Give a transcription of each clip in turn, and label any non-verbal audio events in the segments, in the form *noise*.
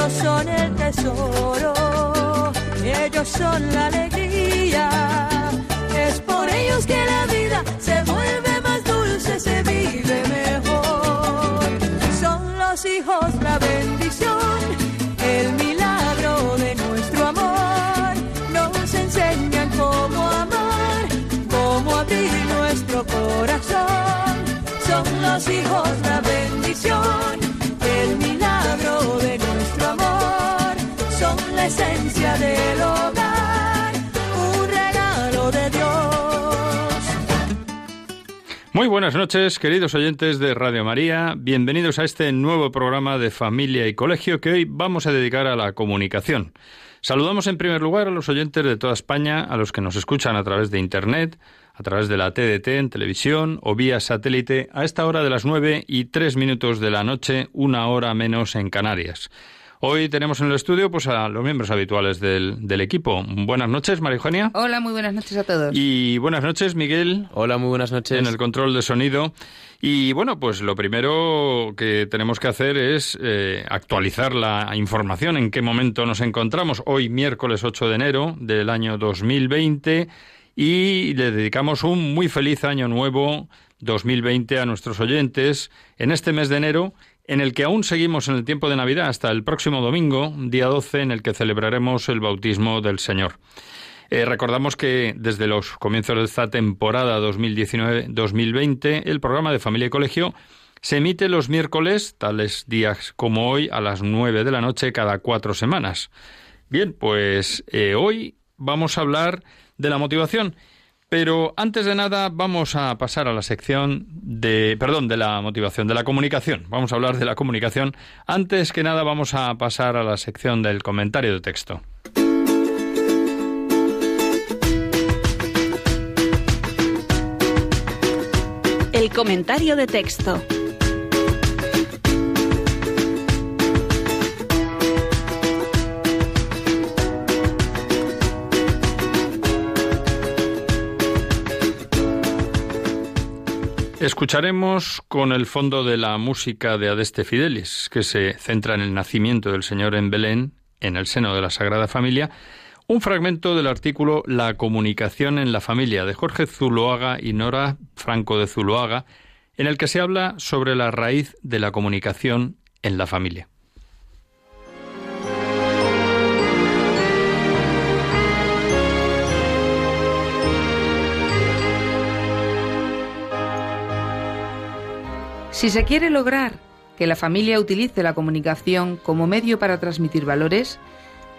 Ellos son el tesoro, ellos son la alegría. Es por ellos que la vida se vuelve más dulce, se vive mejor. Son los hijos la bendición, el milagro de nuestro amor. Nos enseñan cómo amar, cómo abrir nuestro corazón. Son los hijos la bendición, la esencia del hogar, un regalo de Dios. Muy buenas noches, queridos oyentes de Radio María. Bienvenidos a este nuevo programa de Familia y Colegio que hoy vamos a dedicar a la comunicación. Saludamos en primer lugar a los oyentes de toda España, a los que nos escuchan a través de Internet, a través de la TDT en televisión o vía satélite a esta hora de las nueve y tres minutos de la noche, una hora menos en Canarias. Hoy tenemos en el estudio pues, a los miembros habituales del, del equipo. Buenas noches, María Eugenia. Hola, muy buenas noches a todos. Y buenas noches, Miguel. Hola, muy buenas noches. En el control de sonido. Y bueno, pues lo primero que tenemos que hacer es eh, actualizar la información en qué momento nos encontramos. Hoy, miércoles 8 de enero del año 2020, y le dedicamos un muy feliz año nuevo 2020 a nuestros oyentes en este mes de enero en el que aún seguimos en el tiempo de Navidad hasta el próximo domingo, día 12, en el que celebraremos el bautismo del Señor. Eh, recordamos que desde los comienzos de esta temporada 2019-2020, el programa de Familia y Colegio se emite los miércoles, tales días como hoy, a las 9 de la noche cada cuatro semanas. Bien, pues eh, hoy vamos a hablar de la motivación pero antes de nada vamos a pasar a la sección de, perdón, de la motivación, de la comunicación. Vamos a hablar de la comunicación. Antes que nada vamos a pasar a la sección del comentario de texto. El comentario de texto. Escucharemos con el fondo de la música de Adeste Fidelis, que se centra en el nacimiento del Señor en Belén, en el seno de la Sagrada Familia, un fragmento del artículo La comunicación en la familia de Jorge Zuloaga y Nora Franco de Zuloaga, en el que se habla sobre la raíz de la comunicación en la familia. Si se quiere lograr que la familia utilice la comunicación como medio para transmitir valores,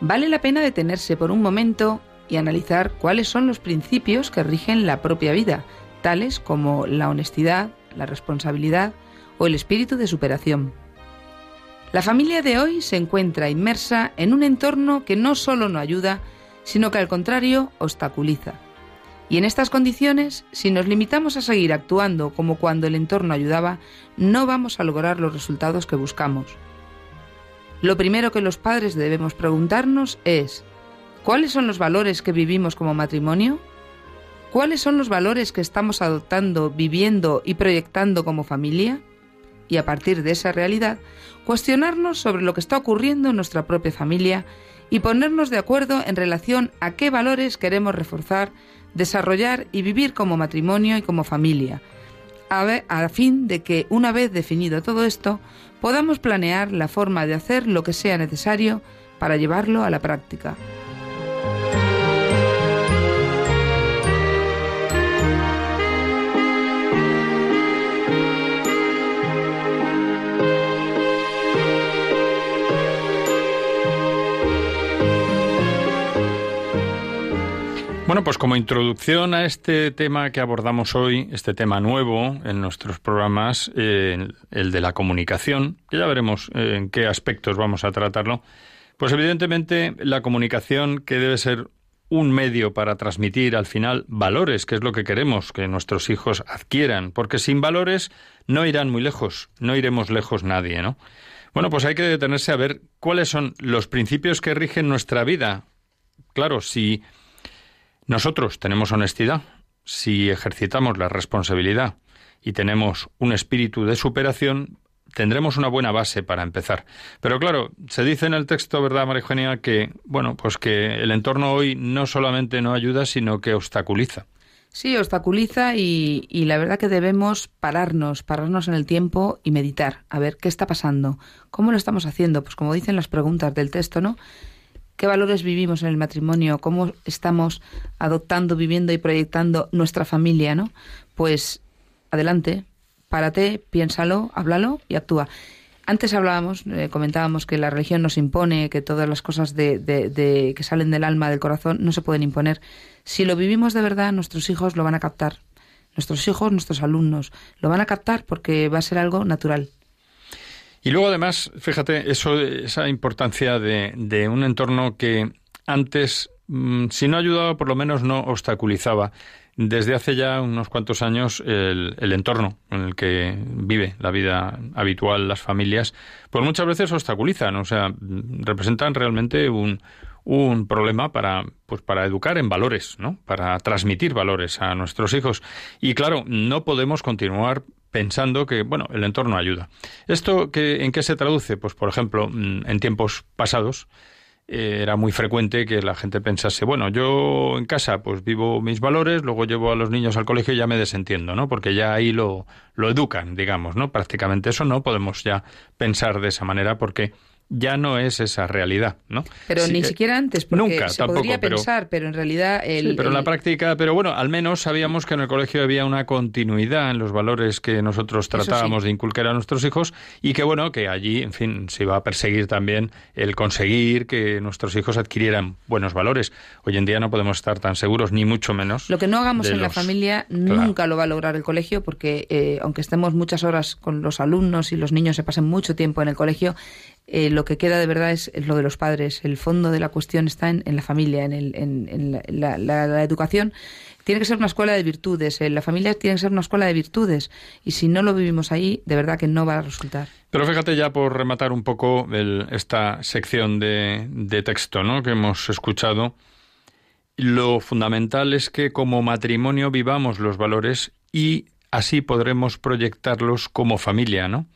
vale la pena detenerse por un momento y analizar cuáles son los principios que rigen la propia vida, tales como la honestidad, la responsabilidad o el espíritu de superación. La familia de hoy se encuentra inmersa en un entorno que no solo no ayuda, sino que al contrario obstaculiza. Y en estas condiciones, si nos limitamos a seguir actuando como cuando el entorno ayudaba, no vamos a lograr los resultados que buscamos. Lo primero que los padres debemos preguntarnos es, ¿cuáles son los valores que vivimos como matrimonio? ¿Cuáles son los valores que estamos adoptando, viviendo y proyectando como familia? Y a partir de esa realidad, cuestionarnos sobre lo que está ocurriendo en nuestra propia familia y ponernos de acuerdo en relación a qué valores queremos reforzar desarrollar y vivir como matrimonio y como familia, a, fin de que, una vez definido todo esto, podamos planear la forma de hacer lo que sea necesario para llevarlo a la práctica. Bueno, pues como introducción a este tema que abordamos hoy, este tema nuevo en nuestros programas, eh, el de la comunicación, que ya veremos eh, en qué aspectos vamos a tratarlo, pues evidentemente la comunicación que debe ser un medio para transmitir al final valores, que es lo que queremos que nuestros hijos adquieran, porque sin valores no irán muy lejos, no iremos lejos nadie, ¿no? Bueno, pues hay que detenerse a ver cuáles son los principios que rigen nuestra vida. Claro, si nosotros tenemos honestidad, si ejercitamos la responsabilidad y tenemos un espíritu de superación, tendremos una buena base para empezar. Pero claro, se dice en el texto, ¿verdad, María Eugenia, que bueno, pues que el entorno hoy no solamente no ayuda, sino que obstaculiza. Sí, obstaculiza y, y, la verdad que debemos pararnos, pararnos en el tiempo y meditar, a ver qué está pasando, cómo lo estamos haciendo, pues como dicen las preguntas del texto, ¿no? Qué valores vivimos en el matrimonio, cómo estamos adoptando, viviendo y proyectando nuestra familia, ¿no? Pues adelante, párate, piénsalo, háblalo y actúa. Antes hablábamos, eh, comentábamos que la religión nos impone, que todas las cosas de, de, que salen del alma, del corazón, no se pueden imponer. Si lo vivimos de verdad, nuestros hijos lo van a captar. Nuestros hijos, nuestros alumnos, lo van a captar porque va a ser algo natural. Y luego además, fíjate, eso, esa importancia de, de un entorno que antes, mm, si no ayudaba, por lo menos no obstaculizaba. Desde hace ya unos cuantos años el, entorno en el que vive la vida habitual las familias, pues muchas veces obstaculizan, o sea, representan realmente un, un problema para pues para educar en valores, ¿no? Para transmitir valores a nuestros hijos. Y claro, no podemos continuar pensando que, bueno, el entorno ayuda. ¿Esto que, en qué se traduce? Pues, por ejemplo, mm, en tiempos pasados eh, era muy frecuente que la gente pensase, bueno, yo en casa pues vivo mis valores, luego llevo a los niños al colegio y ya me desentiendo, ¿no? Porque ya ahí lo, lo educan, digamos, ¿no? Prácticamente eso no podemos ya pensar de esa manera porque ya no es esa realidad, ¿no? Pero ni eh, siquiera antes, porque nunca, se podría pensar, pero en realidad... El, pero en la práctica, pero bueno, al menos sabíamos que en el colegio había una continuidad en los valores que nosotros tratábamos de inculcar a nuestros hijos y que bueno, que allí, en fin, se iba a perseguir también el conseguir que nuestros hijos adquirieran buenos valores. Hoy en día no podemos estar tan seguros, ni mucho menos. Lo que no hagamos en la familia nunca lo va a lograr el colegio, porque eh, aunque estemos muchas horas con los alumnos y los niños se pasen mucho tiempo en el colegio, eh, lo que queda de verdad es, lo de los padres. El fondo de la cuestión está en, la familia, en, el, en, la, educación. Tiene que ser una escuela de virtudes. Eh, la familia tiene que ser una escuela de virtudes. Y si no lo vivimos ahí, de verdad que no va a resultar. Pero fíjate ya por rematar un poco esta sección de, de texto ¿no? que hemos escuchado. Lo fundamental es que como matrimonio vivamos los valores y así podremos proyectarlos como familia, ¿no?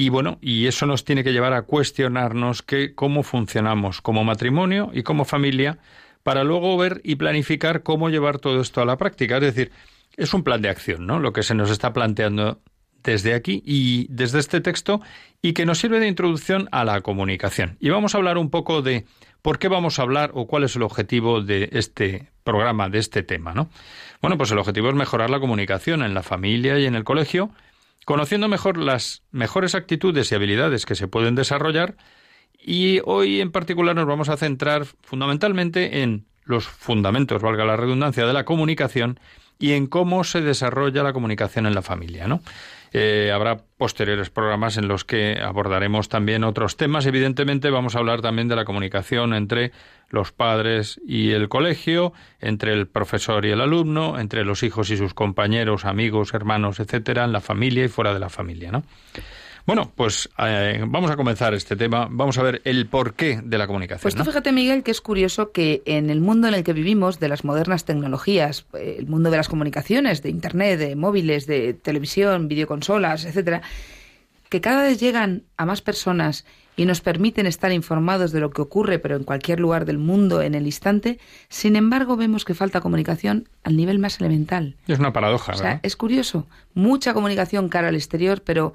Y bueno, y eso nos tiene que llevar a cuestionarnos que, cómo funcionamos como matrimonio y como familia para luego ver y planificar cómo llevar todo esto a la práctica. Es decir, es un plan de acción, ¿no? Lo que se nos está planteando desde aquí y desde este texto y que nos sirve de introducción a la comunicación. Y vamos a hablar un poco de por qué vamos a hablar o cuál es el objetivo de este programa, de este tema, ¿no? Bueno, pues el objetivo es mejorar la comunicación en la familia y en el colegio conociendo mejor las mejores actitudes y habilidades que se pueden desarrollar y hoy en particular nos vamos a centrar fundamentalmente en los fundamentos, valga la redundancia, de la comunicación y en cómo se desarrolla la comunicación en la familia, ¿no? Eh, habrá posteriores programas en los que abordaremos también otros temas. Evidentemente vamos a hablar también de la comunicación entre los padres y el colegio, entre el profesor y el alumno, entre los hijos y sus compañeros, amigos, hermanos, etcétera, en la familia y fuera de la familia, ¿no? Bueno, pues eh, vamos a comenzar este tema. Vamos a ver el porqué de la comunicación. Pues tú fíjate, Miguel, que es curioso que en el mundo en el que vivimos, de las modernas tecnologías, eh, el mundo de las comunicaciones, de Internet, de móviles, de televisión, videoconsolas, etcétera, que cada vez llegan a más personas y nos permiten estar informados de lo que ocurre, pero en cualquier lugar del mundo en el instante, sin embargo vemos que falta comunicación al nivel más elemental. Es una paradoja, o sea, Es curioso, mucha comunicación cara al exterior, pero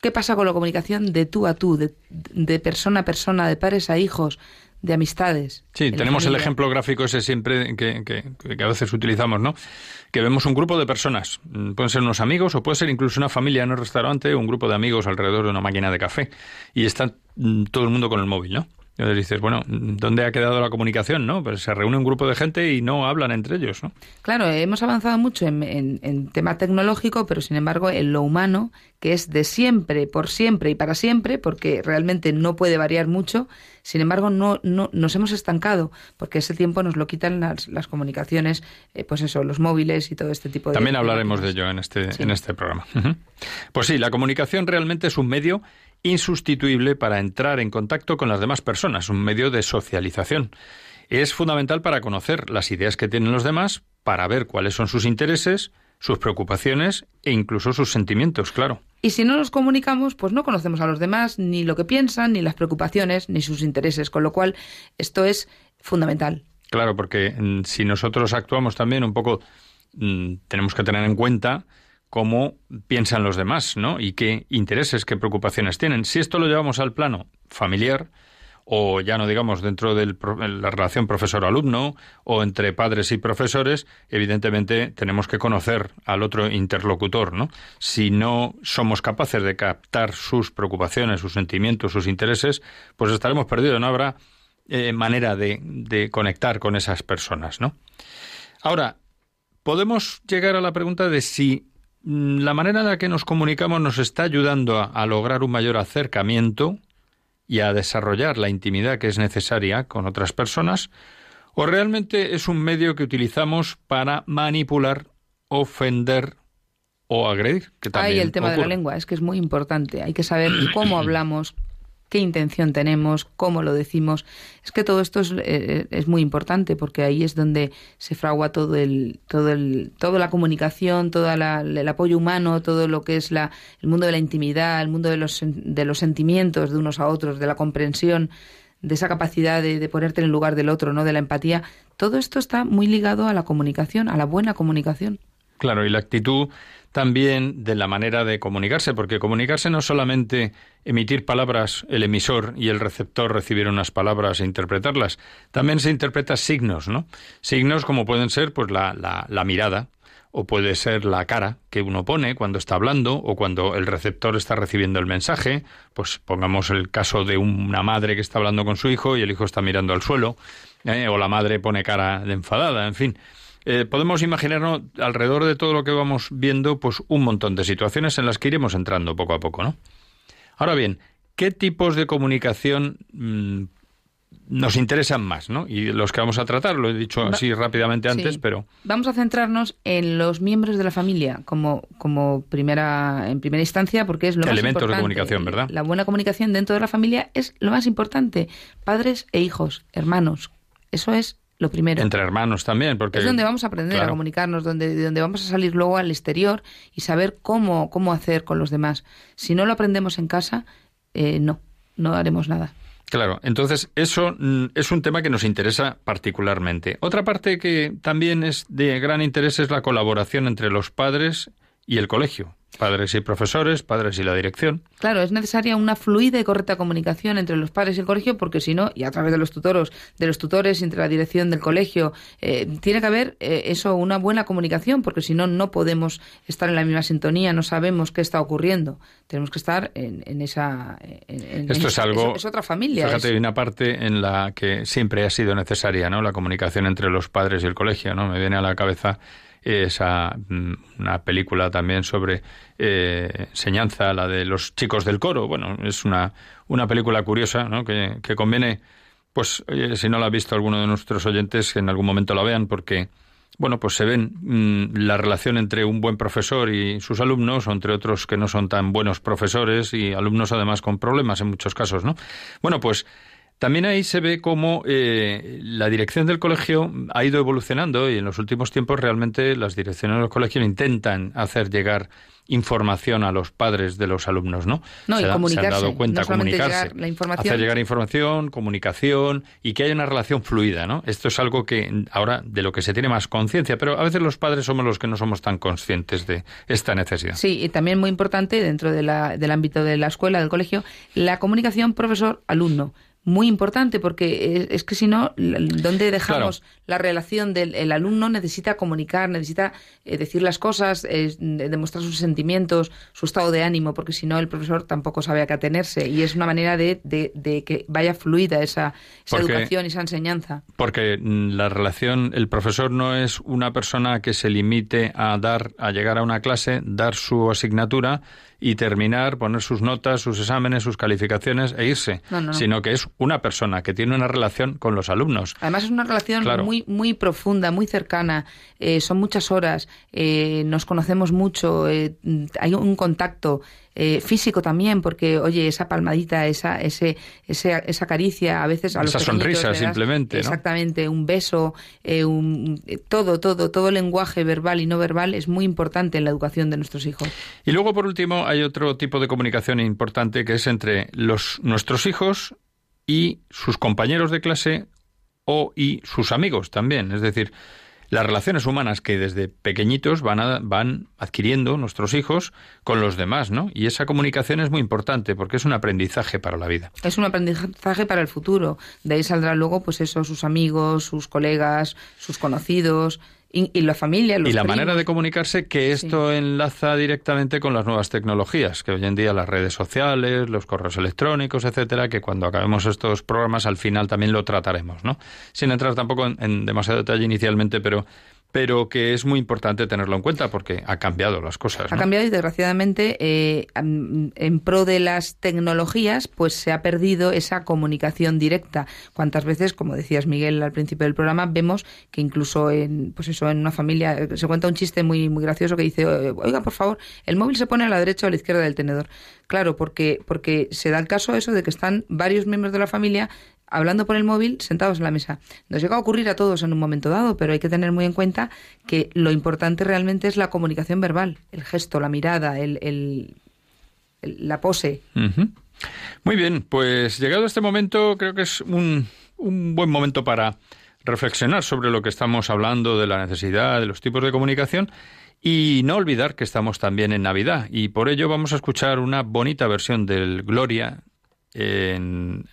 ¿Qué pasa con la comunicación de tú a tú, de, persona a persona, de padres a hijos, de amistades? Sí, tenemos el ejemplo gráfico ese siempre que, que, que, a veces utilizamos, ¿no? Que vemos un grupo de personas, mm, pueden ser unos amigos o puede ser incluso una familia en un restaurante, un grupo de amigos alrededor de una máquina de café y está mm, todo el mundo con el móvil, ¿no? Dices, bueno, ¿dónde ha quedado la comunicación? ¿no? Pues se reúne un grupo de gente y no hablan entre ellos. ¿no? Claro, hemos avanzado mucho en, en, tema tecnológico, pero sin embargo en lo humano, que es de siempre, por siempre y para siempre, porque realmente no puede variar mucho, sin embargo no, no nos hemos estancado, porque ese tiempo nos lo quitan las, las comunicaciones, eh, pues eso, los móviles y todo este tipo de... También hablaremos de ello en este, en este programa. Pues sí, la comunicación realmente es un medio insustituible para entrar en contacto con las demás personas, un medio de socialización. Es fundamental para conocer las ideas que tienen los demás, para ver cuáles son sus intereses, sus preocupaciones e incluso sus sentimientos, claro. Y si no los comunicamos, pues no conocemos a los demás, ni lo que piensan, ni las preocupaciones, ni sus intereses, con lo cual esto es fundamental. Claro, porque mm, si nosotros actuamos también un poco, mm, tenemos que tener en cuenta cómo piensan los demás, ¿no? Y qué intereses, qué preocupaciones tienen. Si esto lo llevamos al plano familiar, o ya no digamos dentro de la relación profesor-alumno, o entre padres y profesores, evidentemente tenemos que conocer al otro interlocutor, ¿no? Si no somos capaces de captar sus preocupaciones, sus sentimientos, sus intereses, pues estaremos perdidos, no habrá eh, manera de, de conectar con esas personas, ¿no? Ahora, podemos llegar a la pregunta de si la manera en la que nos comunicamos nos está ayudando a, lograr un mayor acercamiento y a desarrollar la intimidad que es necesaria con otras personas, o realmente es un medio que utilizamos para manipular, ofender o agredir. Que también el tema de la lengua, es que es muy importante. Hay que saber cómo *clears throat* hablamos, qué intención tenemos, cómo lo decimos. Es que todo esto es, eh, es, muy importante porque ahí es donde se fragua todo el, todo el, toda la comunicación, todo el apoyo humano, todo lo que es la, el mundo de la intimidad, el mundo de los, de los sentimientos de unos a otros, de la comprensión, de esa capacidad de, de ponerte en el lugar del otro, no, de la empatía. Todo esto está muy ligado a la comunicación, a la buena comunicación. Claro, y la actitud también de la manera de comunicarse, porque comunicarse no solamente emitir palabras, el emisor y el receptor recibir unas palabras e interpretarlas, también se interpreta signos, ¿no? Signos como pueden ser pues la, la, mirada, o puede ser la cara que uno pone cuando está hablando o cuando el receptor está recibiendo el mensaje, pues pongamos el caso de una madre que está hablando con su hijo y el hijo está mirando al suelo, ¿eh? o la madre pone cara de enfadada, en fin. Eh, podemos imaginarnos alrededor de todo lo que vamos viendo, pues un montón de situaciones en las que iremos entrando poco a poco, ¿no? Ahora bien, ¿qué tipos de comunicación mm, nos interesan más, ¿no? Y los que vamos a tratar, lo he dicho así rápidamente antes, pero vamos a centrarnos en los miembros de la familia como como primera en primera instancia porque es lo más elementos de comunicación, ¿verdad? La buena comunicación dentro de la familia es lo más importante. Padres e hijos, hermanos, eso es lo primero. Entre hermanos también, porque... Es donde vamos a aprender a comunicarnos, donde, donde vamos a salir luego al exterior y saber cómo, cómo hacer con los demás. Si no lo aprendemos en casa, eh, no, no haremos nada. Claro, entonces eso mm, es un tema que nos interesa particularmente. Otra parte que también es de gran interés es la colaboración entre los padres y el colegio, padres y profesores, padres y la dirección. Claro, es necesaria una fluida y correcta comunicación entre los padres y el colegio, porque si no, y a través de los tutores, de los tutores entre la dirección del colegio, eh, tiene que haber eh, eso, una buena comunicación, porque si no, no podemos estar en la misma sintonía, no sabemos qué está ocurriendo. Tenemos que estar en, esa. Esto es algo. Es, otra familia. Fíjate, hay una parte en la que siempre ha sido necesaria, ¿no? La comunicación entre los padres y el colegio, ¿no? Me viene a la cabeza esa mm, una película también sobre eh, enseñanza, la de los chicos del coro. Bueno, es una, una película curiosa, ¿no? Que, que conviene, pues, si no la ha visto alguno de nuestros oyentes, que en algún momento la vean, porque, bueno, pues se ven mm, la relación entre un buen profesor y sus alumnos, o entre otros que no son tan buenos profesores y alumnos además con problemas en muchos casos, ¿no? Bueno, pues también ahí se ve cómo eh, la dirección del colegio ha ido evolucionando y en los últimos tiempos realmente las direcciones del colegio intentan hacer llegar información a los padres de los alumnos, ¿no? No, se, y comunicarse, han dado cuenta, comunicarse, la información. hacer llegar información, comunicación y que haya una relación fluida, ¿no? Esto es algo que ahora de lo que se tiene más conciencia, pero a veces los padres somos los que no somos tan conscientes de esta necesidad. Sí, y también muy importante dentro de la, del ámbito de la escuela, del colegio, la comunicación profesor-alumno muy importante porque es, que si no, ¿dónde dejamos la relación del alumno? Necesita comunicar, necesita eh, decir las cosas, demostrar sus sentimientos, su estado de ánimo, porque si no el profesor tampoco sabe a qué atenerse y es una manera de, de, que vaya fluida esa, esa educación y esa enseñanza. Porque mm, la relación, el profesor no es una persona que se limite a dar, a llegar a una clase, dar su asignatura, y terminar, poner sus notas, sus exámenes, sus calificaciones e irse, sino que es una persona que tiene una relación con los alumnos. Además es una relación muy muy profunda, muy cercana. Eh, son muchas horas, eh, nos conocemos mucho, eh, hay un contacto. Eh, físico también, porque, oye, esa palmadita, esa, ese, esa caricia, a veces a esa sonrisa, simplemente. Exactamente, un beso, eh, un, todo, todo, todo lenguaje verbal y no verbal es muy importante en la educación de nuestros hijos. Y luego, por último, hay otro tipo de comunicación importante que es entre los, nuestros hijos y sus compañeros de clase o y sus amigos también. Es decir, las relaciones humanas que desde pequeñitos van, van adquiriendo nuestros hijos con los demás, ¿no? Y esa comunicación es muy importante porque es un aprendizaje para la vida. Es un aprendizaje para el futuro. De ahí saldrá luego, pues eso, sus amigos, sus colegas, sus conocidos, y, la familia. y la manera de comunicarse, que esto enlaza directamente con las nuevas tecnologías, que hoy en día las redes sociales, los correos electrónicos, etcétera, que cuando acabemos estos programas al final también lo trataremos, ¿no? Sin entrar tampoco en demasiado detalle inicialmente, pero pero que es muy importante tenerlo en cuenta porque ha cambiado las cosas. Ha cambiado y desgraciadamente eh, en pro de las tecnologías pues se ha perdido esa comunicación directa. Cuántas veces, como decías Miguel al principio del programa, vemos que incluso en pues eso en una familia eh, se cuenta un chiste muy muy gracioso que dice oiga por favor el móvil se pone a la derecha o a la izquierda del tenedor. Claro, porque porque se da el caso eso de que están varios miembros de la familia hablando por el móvil sentados en la mesa. Nos llega a ocurrir a todos en un momento dado, pero hay que tener muy en cuenta que lo importante realmente es la comunicación verbal, el gesto, la mirada, el, la pose. Muy bien, pues llegado este momento creo que es un, un buen momento para reflexionar sobre lo que estamos hablando de la necesidad de los tipos de comunicación y no olvidar que estamos también en Navidad y por ello vamos a escuchar una bonita versión del Gloria en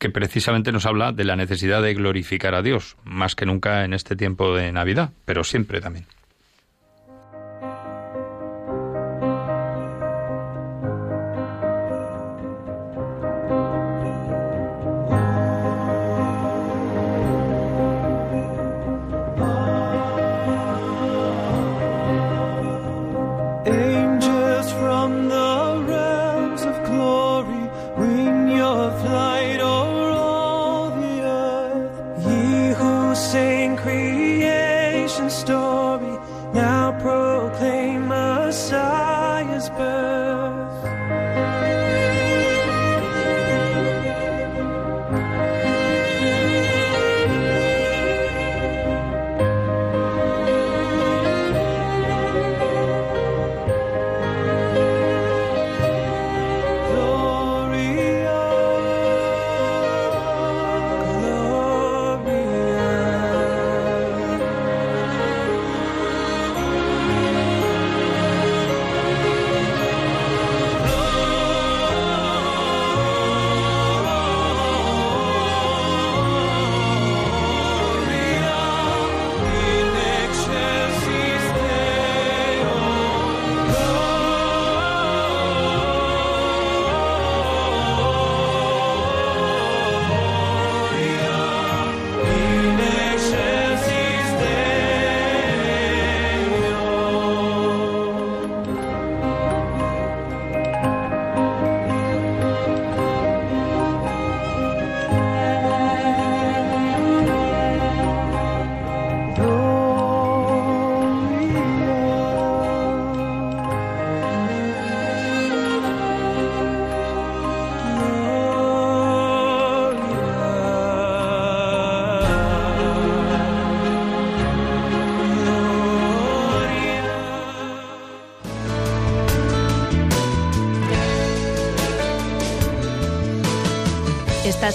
que precisamente nos habla de la necesidad de glorificar a Dios, más que nunca en este tiempo de Navidad, pero siempre también. Estás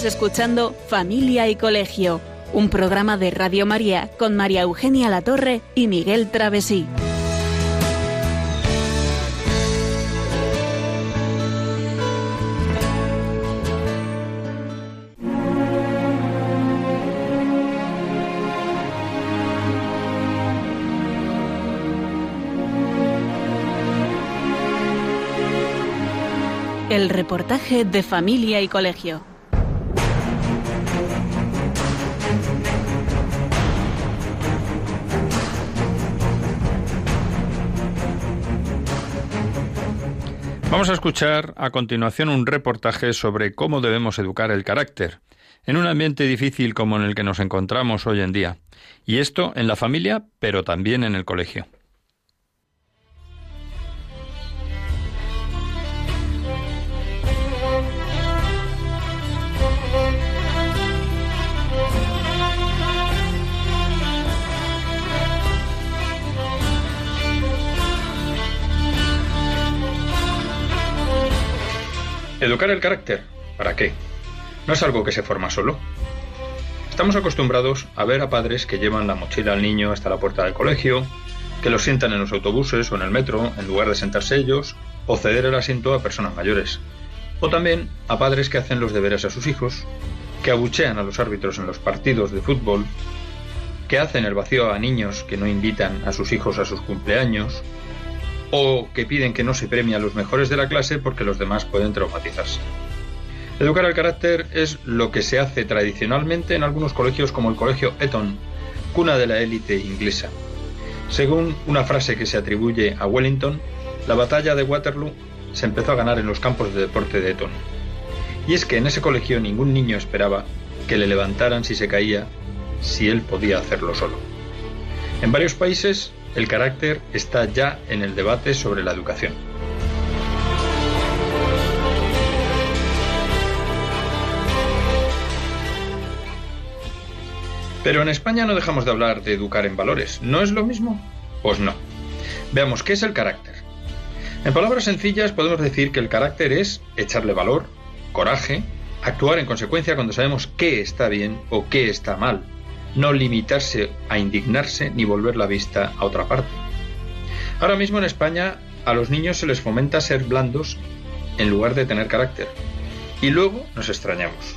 escuchando Familia y Colegio, un programa de Radio María con María Eugenia Latorre y Miguel Travesí. El reportaje de familia y colegio. Vamos a escuchar a continuación un reportaje sobre cómo debemos educar el carácter en un ambiente difícil como en el que nos encontramos hoy en día. Y esto en la familia, pero también en el colegio. Educar el carácter. ¿Para qué? No es algo que se forma solo. Estamos acostumbrados a ver a padres que llevan la mochila al niño hasta la puerta del colegio, que lo sientan en los autobuses o en el metro en lugar de sentarse ellos, o ceder el asiento a personas mayores. O también a padres que hacen los deberes a sus hijos, que abuchean a los árbitros en los partidos de fútbol, que hacen el vacío a niños que no invitan a sus hijos a sus cumpleaños, o que piden que no se premie a los mejores de la clase porque los demás pueden traumatizarse. Educar al carácter es lo que se hace tradicionalmente en algunos colegios como el Colegio Eton, cuna de la élite inglesa. Según una frase que se atribuye a Wellington, la batalla de Waterloo se empezó a ganar en los campos de deporte de Eton. Y es que en ese colegio ningún niño esperaba que le levantaran si se caía, si él podía hacerlo solo. En varios países el carácter está ya en el debate sobre la educación. Pero en España no dejamos de hablar de educar en valores. ¿No es lo mismo? Pues no. Veamos, ¿qué es el carácter? En palabras sencillas podemos decir que el carácter es echarle valor, coraje, actuar en consecuencia cuando sabemos qué está bien o qué está mal, no limitarse a indignarse ni volver la vista a otra parte. Ahora mismo en España a los niños se les fomenta ser blandos en lugar de tener carácter. Y luego nos extrañamos.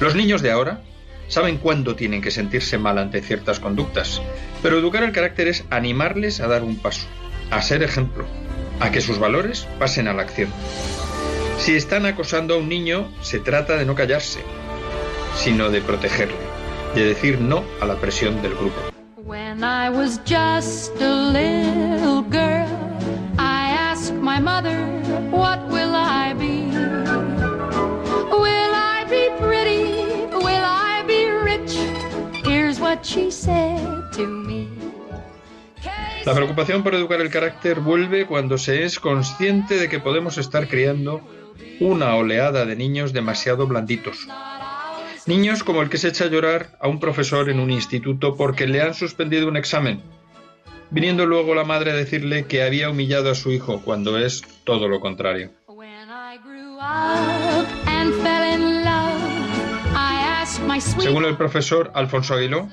Los niños de ahora saben cuándo tienen que sentirse mal ante ciertas conductas, pero educar el carácter es animarles a dar un paso, a ser ejemplo, a que sus valores pasen a la acción. Si están acosando a un niño, se trata de no callarse, sino de protegerle de decir no a la presión del grupo. When I was just a little girl, I asked my mother, what will I be? Will I be pretty? Will I be rich? Here's what she said to me. La preocupación por educar el carácter vuelve cuando se es consciente de que podemos estar criando una oleada de niños demasiado blanditos, Niños como el que se echa a llorar a un profesor en un instituto porque le han suspendido un examen, viniendo luego la madre a decirle que había humillado a su hijo cuando es todo lo contrario. Según el profesor Alfonso Aguiló,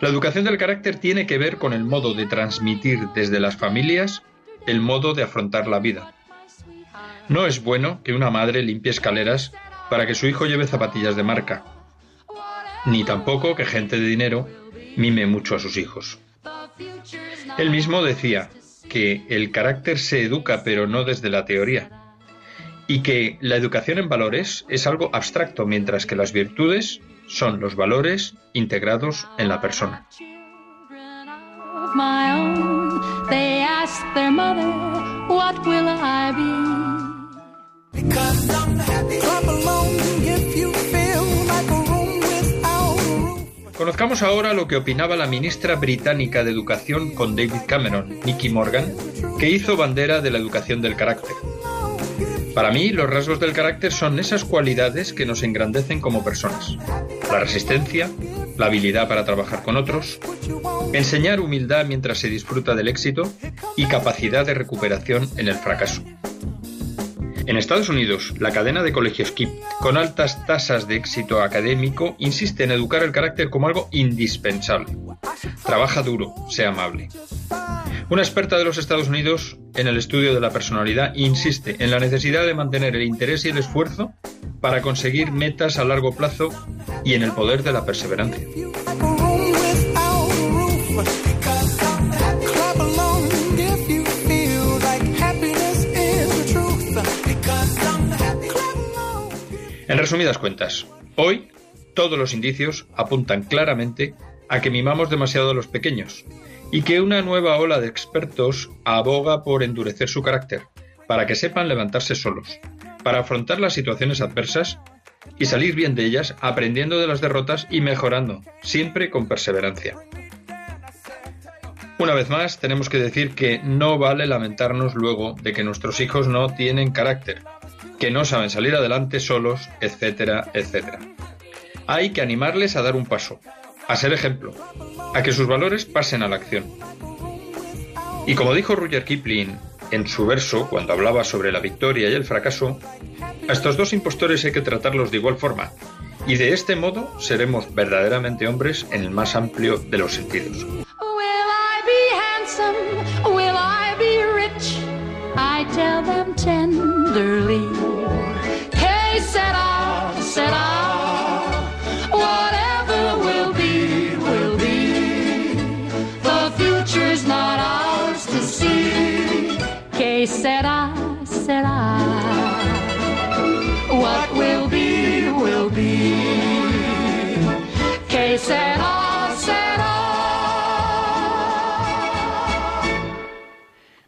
la educación del carácter tiene que ver con el modo de transmitir desde las familias el modo de afrontar la vida. No es bueno que una madre limpie escaleras para que su hijo lleve zapatillas de marca, ni tampoco que gente de dinero mime mucho a sus hijos. Él mismo decía que el carácter se educa pero no desde la teoría, y que la educación en valores es algo abstracto, mientras que las virtudes son los valores integrados en la persona. Conozcamos ahora lo que opinaba la ministra británica de Educación con David Cameron, Nicky Morgan, que hizo bandera de la educación del carácter. Para mí, los rasgos del carácter son esas cualidades que nos engrandecen como personas. La resistencia, la habilidad para trabajar con otros, enseñar humildad mientras se disfruta del éxito y capacidad de recuperación en el fracaso. En Estados Unidos, la cadena de colegios KIP, con altas tasas de éxito académico, insiste en educar el carácter como algo indispensable. Trabaja duro, sea amable. Una experta de los Estados Unidos en el estudio de la personalidad insiste en la necesidad de mantener el interés y el esfuerzo para conseguir metas a largo plazo y en el poder de la perseverancia. Resumidas cuentas, hoy todos los indicios apuntan claramente a que mimamos demasiado a los pequeños y que una nueva ola de expertos aboga por endurecer su carácter, para que sepan levantarse solos, para afrontar las situaciones adversas y salir bien de ellas aprendiendo de las derrotas y mejorando, siempre con perseverancia. Una vez más, tenemos que decir que no vale lamentarnos luego de que nuestros hijos no tienen carácter, que no saben salir adelante solos, etcétera, etcétera. Hay que animarles a dar un paso, a ser ejemplo, a que sus valores pasen a la acción. Y como dijo Rudyard Kipling en su verso, cuando hablaba sobre la victoria y el fracaso, a estos dos impostores hay que tratarlos de igual forma, y de este modo seremos verdaderamente hombres en el más amplio de los sentidos.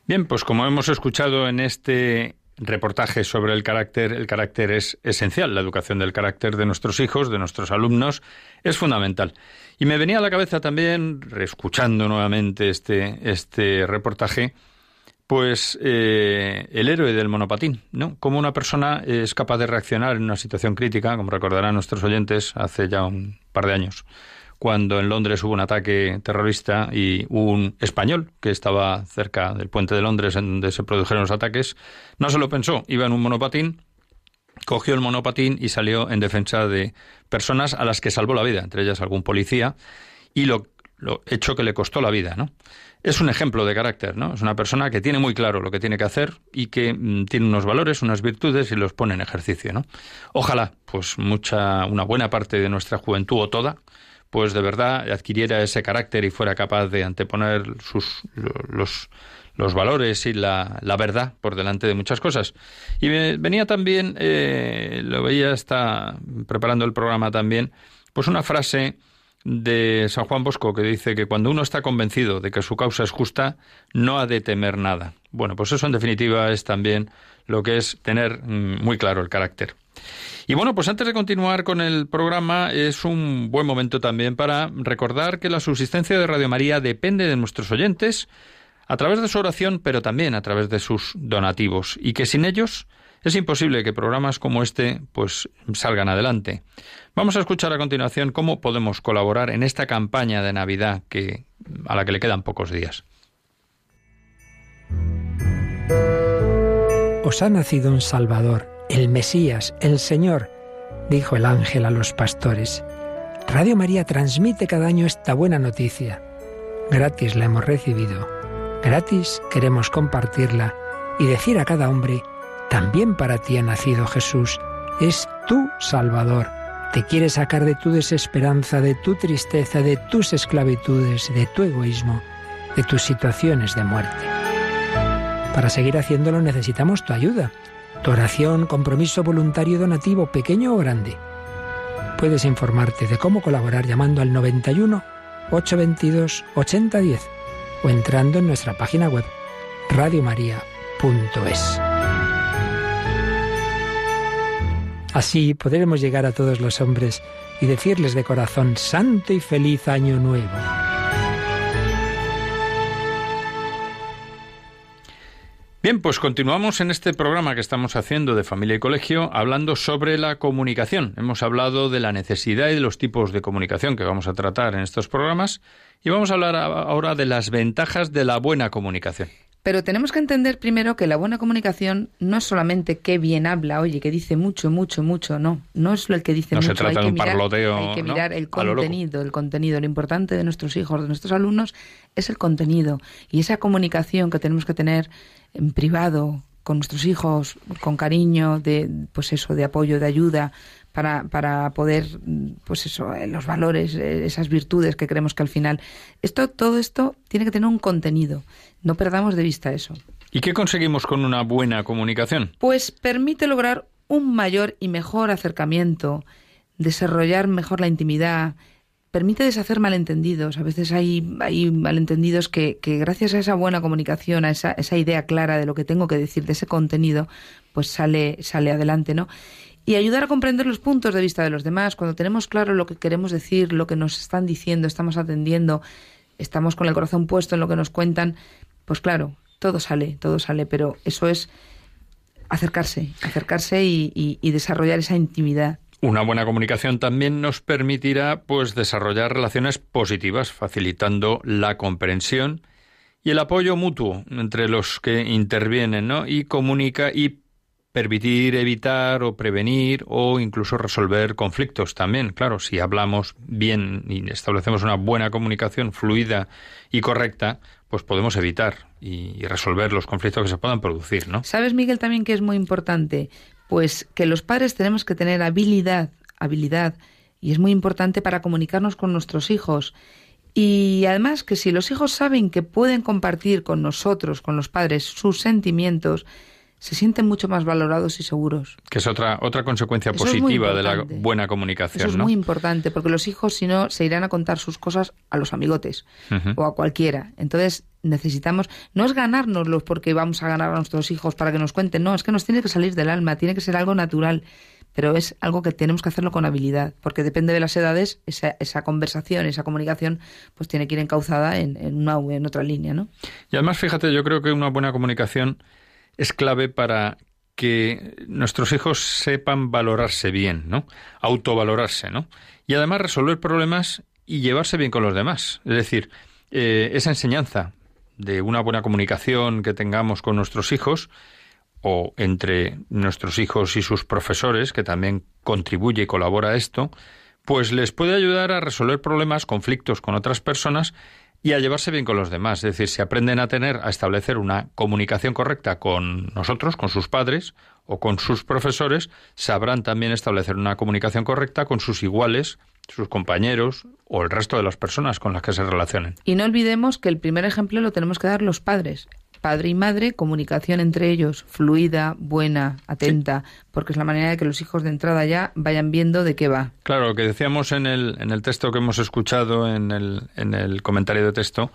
Bien, pues como hemos escuchado en este reportaje sobre el carácter, el carácter es esencial, la educación del carácter de nuestros hijos, de nuestros alumnos, es fundamental. Y me venía a la cabeza también, reescuchando nuevamente este, este reportaje, pues eh, el héroe del monopatín, ¿no? Cómo una persona es capaz de reaccionar en una situación crítica, como recordarán nuestros oyentes, hace ya un par de años cuando en Londres hubo un ataque terrorista y un español que estaba cerca del puente de Londres en donde se produjeron los ataques, no se lo pensó, iba en un monopatín, cogió el monopatín y salió en defensa de personas a las que salvó la vida, entre ellas algún policía, y lo, lo hecho que le costó la vida, ¿no? Es un ejemplo de carácter, ¿no? Es una persona que tiene muy claro lo que tiene que hacer y que mm, tiene unos valores, unas virtudes y los pone en ejercicio, ¿no? Ojalá, pues mucha, una buena parte de nuestra juventud o toda, pues de verdad adquiriera ese carácter y fuera capaz de anteponer sus, los, los valores y la, la, verdad por delante de muchas cosas. Y venía también, eh, lo veía, está preparando el programa también, pues una frase de San Juan Bosco que dice que cuando uno está convencido de que su causa es justa, no ha de temer nada. Bueno, pues eso en definitiva es también lo que es tener mm, muy claro el carácter. Y bueno, pues antes de continuar con el programa, es un buen momento también para recordar que la subsistencia de Radio María depende de nuestros oyentes a través de su oración, pero también a través de sus donativos, y que sin ellos es imposible que programas como este pues salgan adelante. Vamos a escuchar a continuación cómo podemos colaborar en esta campaña de Navidad que a la que le quedan pocos días. Os ha nacido un Salvador el Mesías, el Señor, dijo el ángel a los pastores. Radio María transmite cada año esta buena noticia. Gratis la hemos recibido, gratis queremos compartirla y decir a cada hombre, también para ti ha nacido Jesús, es tu Salvador. Te quiere sacar de tu desesperanza, de tu tristeza, de tus esclavitudes, de tu egoísmo, de tus situaciones de muerte. Para seguir haciéndolo necesitamos tu ayuda tu oración, compromiso voluntario donativo, pequeño o grande. Puedes informarte de cómo colaborar llamando al 91 822 8010 o entrando en nuestra página web radiomaria.es. Así podremos llegar a todos los hombres y decirles de corazón santo y feliz año nuevo. Bien, pues continuamos en este programa que estamos haciendo de familia y colegio hablando sobre la comunicación. Hemos hablado de la necesidad y de los tipos de comunicación que vamos a tratar en estos programas y vamos a hablar ahora de las ventajas de la buena comunicación. Pero tenemos que entender primero que la buena comunicación no es solamente qué bien habla, oye, que dice mucho, mucho, mucho, no. No es lo el que dice no mucho. Se trata hay de un mirar, parloteo. Hay que mirar el contenido, el contenido. Lo importante de nuestros hijos, de nuestros alumnos, es el contenido. Y esa comunicación que tenemos que tener en privado, con nuestros hijos, con cariño, de, pues eso, de apoyo, de ayuda, para, para poder, pues eso, eh, los valores, eh, esas virtudes que creemos que al final. Esto, todo esto tiene que tener un contenido. No perdamos de vista eso. ¿Y qué conseguimos con una buena comunicación? Pues permite lograr un mayor y mejor acercamiento, desarrollar mejor la intimidad, permite deshacer malentendidos. A veces hay, hay malentendidos que, que, gracias a esa buena comunicación, a esa, esa idea clara de lo que tengo que decir, de ese contenido, pues sale, sale adelante, ¿no? Y ayudar a comprender los puntos de vista de los demás. Cuando tenemos claro lo que queremos decir, lo que nos están diciendo, estamos atendiendo, estamos con el corazón puesto en lo que nos cuentan, pues claro, todo sale, todo sale, pero eso es acercarse, acercarse y, desarrollar esa intimidad. Una buena comunicación también nos permitirá pues desarrollar relaciones positivas, facilitando la comprensión y el apoyo mutuo entre los que intervienen, ¿no? Y comunica y permitir evitar o prevenir o incluso resolver conflictos también. Claro, si hablamos bien y establecemos una buena comunicación fluida y correcta, pues podemos evitar y, resolver los conflictos que se puedan producir, ¿no? ¿Sabes, Miguel, también que es muy importante? Pues que los padres tenemos que tener habilidad, habilidad, y es muy importante para comunicarnos con nuestros hijos. Y además que si los hijos saben que pueden compartir con nosotros, con los padres, sus sentimientos, se sienten mucho más valorados y seguros. Que es otra, otra consecuencia Eso positiva de la buena comunicación. Eso es muy importante, porque los hijos, si no, se irán a contar sus cosas a los amigotes uh -huh. o a cualquiera. Entonces, necesitamos, no es ganárnoslos porque vamos a ganar a nuestros hijos para que nos cuenten, no, es que nos tiene que salir del alma, tiene que ser algo natural, pero es algo que tenemos que hacerlo con habilidad, porque depende de las edades, esa, esa conversación, esa comunicación, pues tiene que ir encauzada en, en, una, en otra línea, ¿no? Y además, fíjate, yo creo que una buena comunicación es clave para que nuestros hijos sepan valorarse bien, ¿no? Autovalorarse, ¿no? Y además resolver problemas y llevarse bien con los demás. Es decir, eh, esa enseñanza de una buena comunicación que tengamos con nuestros hijos o entre nuestros hijos y sus profesores, que también contribuye y colabora a esto, pues les puede ayudar a resolver problemas, conflictos con otras personas y a llevarse bien con los demás. Es decir, si aprenden a tener, a establecer una comunicación correcta con nosotros, con sus padres o con sus profesores, sabrán también establecer una comunicación correcta con sus iguales, sus compañeros o el resto de las personas con las que se relacionen. Y no olvidemos que el primer ejemplo lo tenemos que dar los padres. Padre y madre, comunicación entre ellos fluida, buena, atenta, sí. porque es la manera de que los hijos de entrada ya vayan viendo de qué va. Claro, lo que decíamos en el, en el texto que hemos escuchado, en el, en el comentario de texto,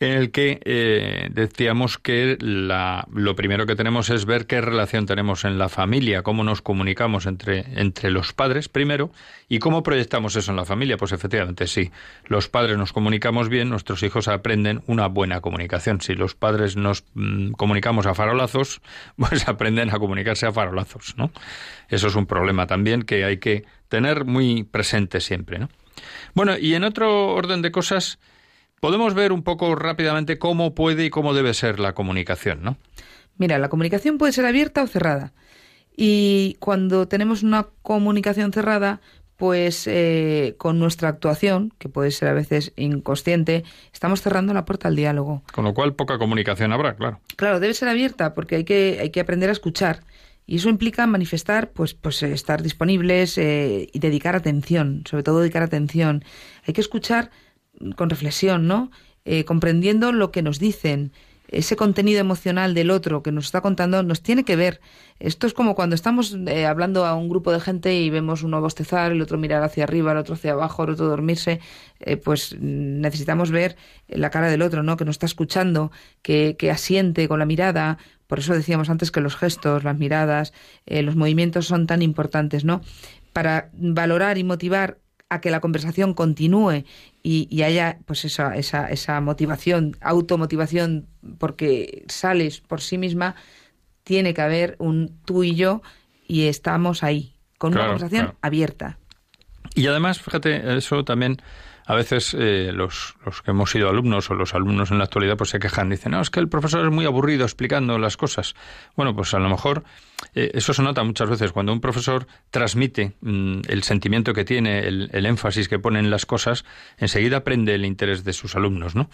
en el que eh, decíamos que la, lo primero que tenemos es ver qué relación tenemos en la familia, cómo nos comunicamos entre, entre los padres primero y cómo proyectamos eso en la familia. Pues efectivamente, si los padres nos comunicamos bien, nuestros hijos aprenden una buena comunicación. Si los padres nos mmm, comunicamos a farolazos, *laughs* pues aprenden a comunicarse a farolazos, ¿no? Eso es un problema también que hay que tener muy presente siempre, ¿no? Bueno, y en otro orden de cosas, Podemos ver un poco rápidamente cómo puede y cómo debe ser la comunicación, ¿no? Mira, la comunicación puede ser abierta o cerrada. Y cuando tenemos una comunicación cerrada, pues eh, con nuestra actuación, que puede ser a veces inconsciente, estamos cerrando la puerta al diálogo. Con lo cual poca comunicación habrá, claro. Claro, debe ser abierta porque hay que, hay que aprender a escuchar. Y eso implica manifestar, pues, pues estar disponibles eh, y dedicar atención, sobre todo dedicar atención. Hay que escuchar con reflexión, ¿no? Eh, comprendiendo lo que nos dicen, ese contenido emocional del otro que nos está contando nos tiene que ver. Esto es como cuando estamos eh, hablando a un grupo de gente y vemos uno bostezar, el otro mirar hacia arriba, el otro hacia abajo, el otro dormirse, eh, pues necesitamos ver la cara del otro, ¿no? Que nos está escuchando, que, asiente con la mirada. Por eso decíamos antes que los gestos, las miradas, los movimientos son tan importantes, ¿no? Para valorar y motivar a que la conversación continúe y, y haya pues esa, esa, esa motivación, automotivación, porque sales por sí misma, tiene que haber un tú y yo y estamos ahí, con Claro, una conversación claro. abierta. Y además, fíjate, eso también a veces eh, los, los que hemos sido alumnos o los alumnos en la actualidad pues se quejan, dicen, no, es que el profesor es muy aburrido explicando las cosas. Bueno, pues a lo mejor eh, eso se nota muchas veces cuando un profesor transmite mm, el sentimiento que tiene, el, el énfasis que pone en las cosas, enseguida aprende el interés de sus alumnos, ¿no?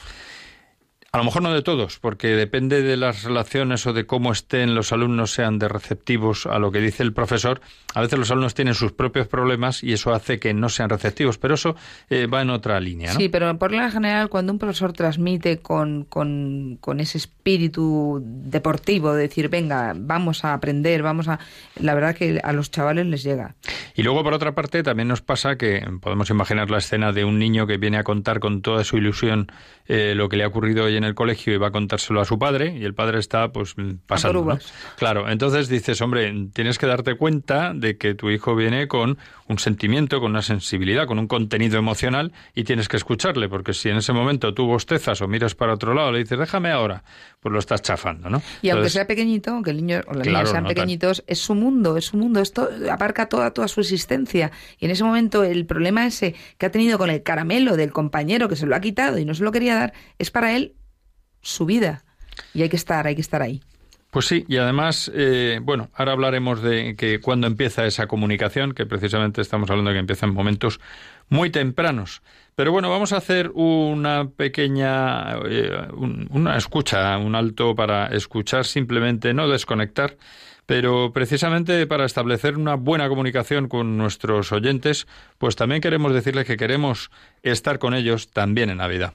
A lo mejor no de todos, porque depende de las relaciones o de cómo estén los alumnos sean de receptivos a lo que dice el profesor. A veces los alumnos tienen sus propios problemas y eso hace que no sean receptivos, pero eso eh, va en otra línea. ¿no? Sí, pero por lo general cuando un profesor transmite con, con, con, ese espíritu deportivo, de decir, venga, vamos a aprender, vamos a... La verdad que a los chavales les llega. Y luego, por otra parte, también nos pasa que podemos imaginar la escena de un niño que viene a contar con toda su ilusión eh, lo que le ha ocurrido hoy en el colegio y va a contárselo a su padre y el padre está pues pasando. ¿no? Claro, entonces dices, hombre, tienes que darte cuenta de que tu hijo viene con un sentimiento, con una sensibilidad, con un contenido emocional y tienes que escucharle, porque si en ese momento tú bostezas o miras para otro lado, le dices, déjame ahora, pues lo estás chafando, ¿no? Y aunque sea pequeñito, aunque el niño o la niña sean pequeñitos, es su mundo, es su mundo, esto abarca toda, toda su existencia. Y en ese momento el problema ese que ha tenido con el caramelo del compañero que se lo ha quitado y no se lo quería dar, es para él su vida. Y hay que estar, hay que estar ahí. Pues sí, y además, eh, bueno, ahora hablaremos de que cuando empieza esa comunicación, que precisamente estamos hablando de que empieza en momentos muy tempranos. Pero bueno, vamos a hacer una pequeña, eh, una escucha, un alto para escuchar simplemente, no desconectar, pero precisamente para establecer una buena comunicación con nuestros oyentes, pues también queremos decirles que queremos estar con ellos también en Navidad.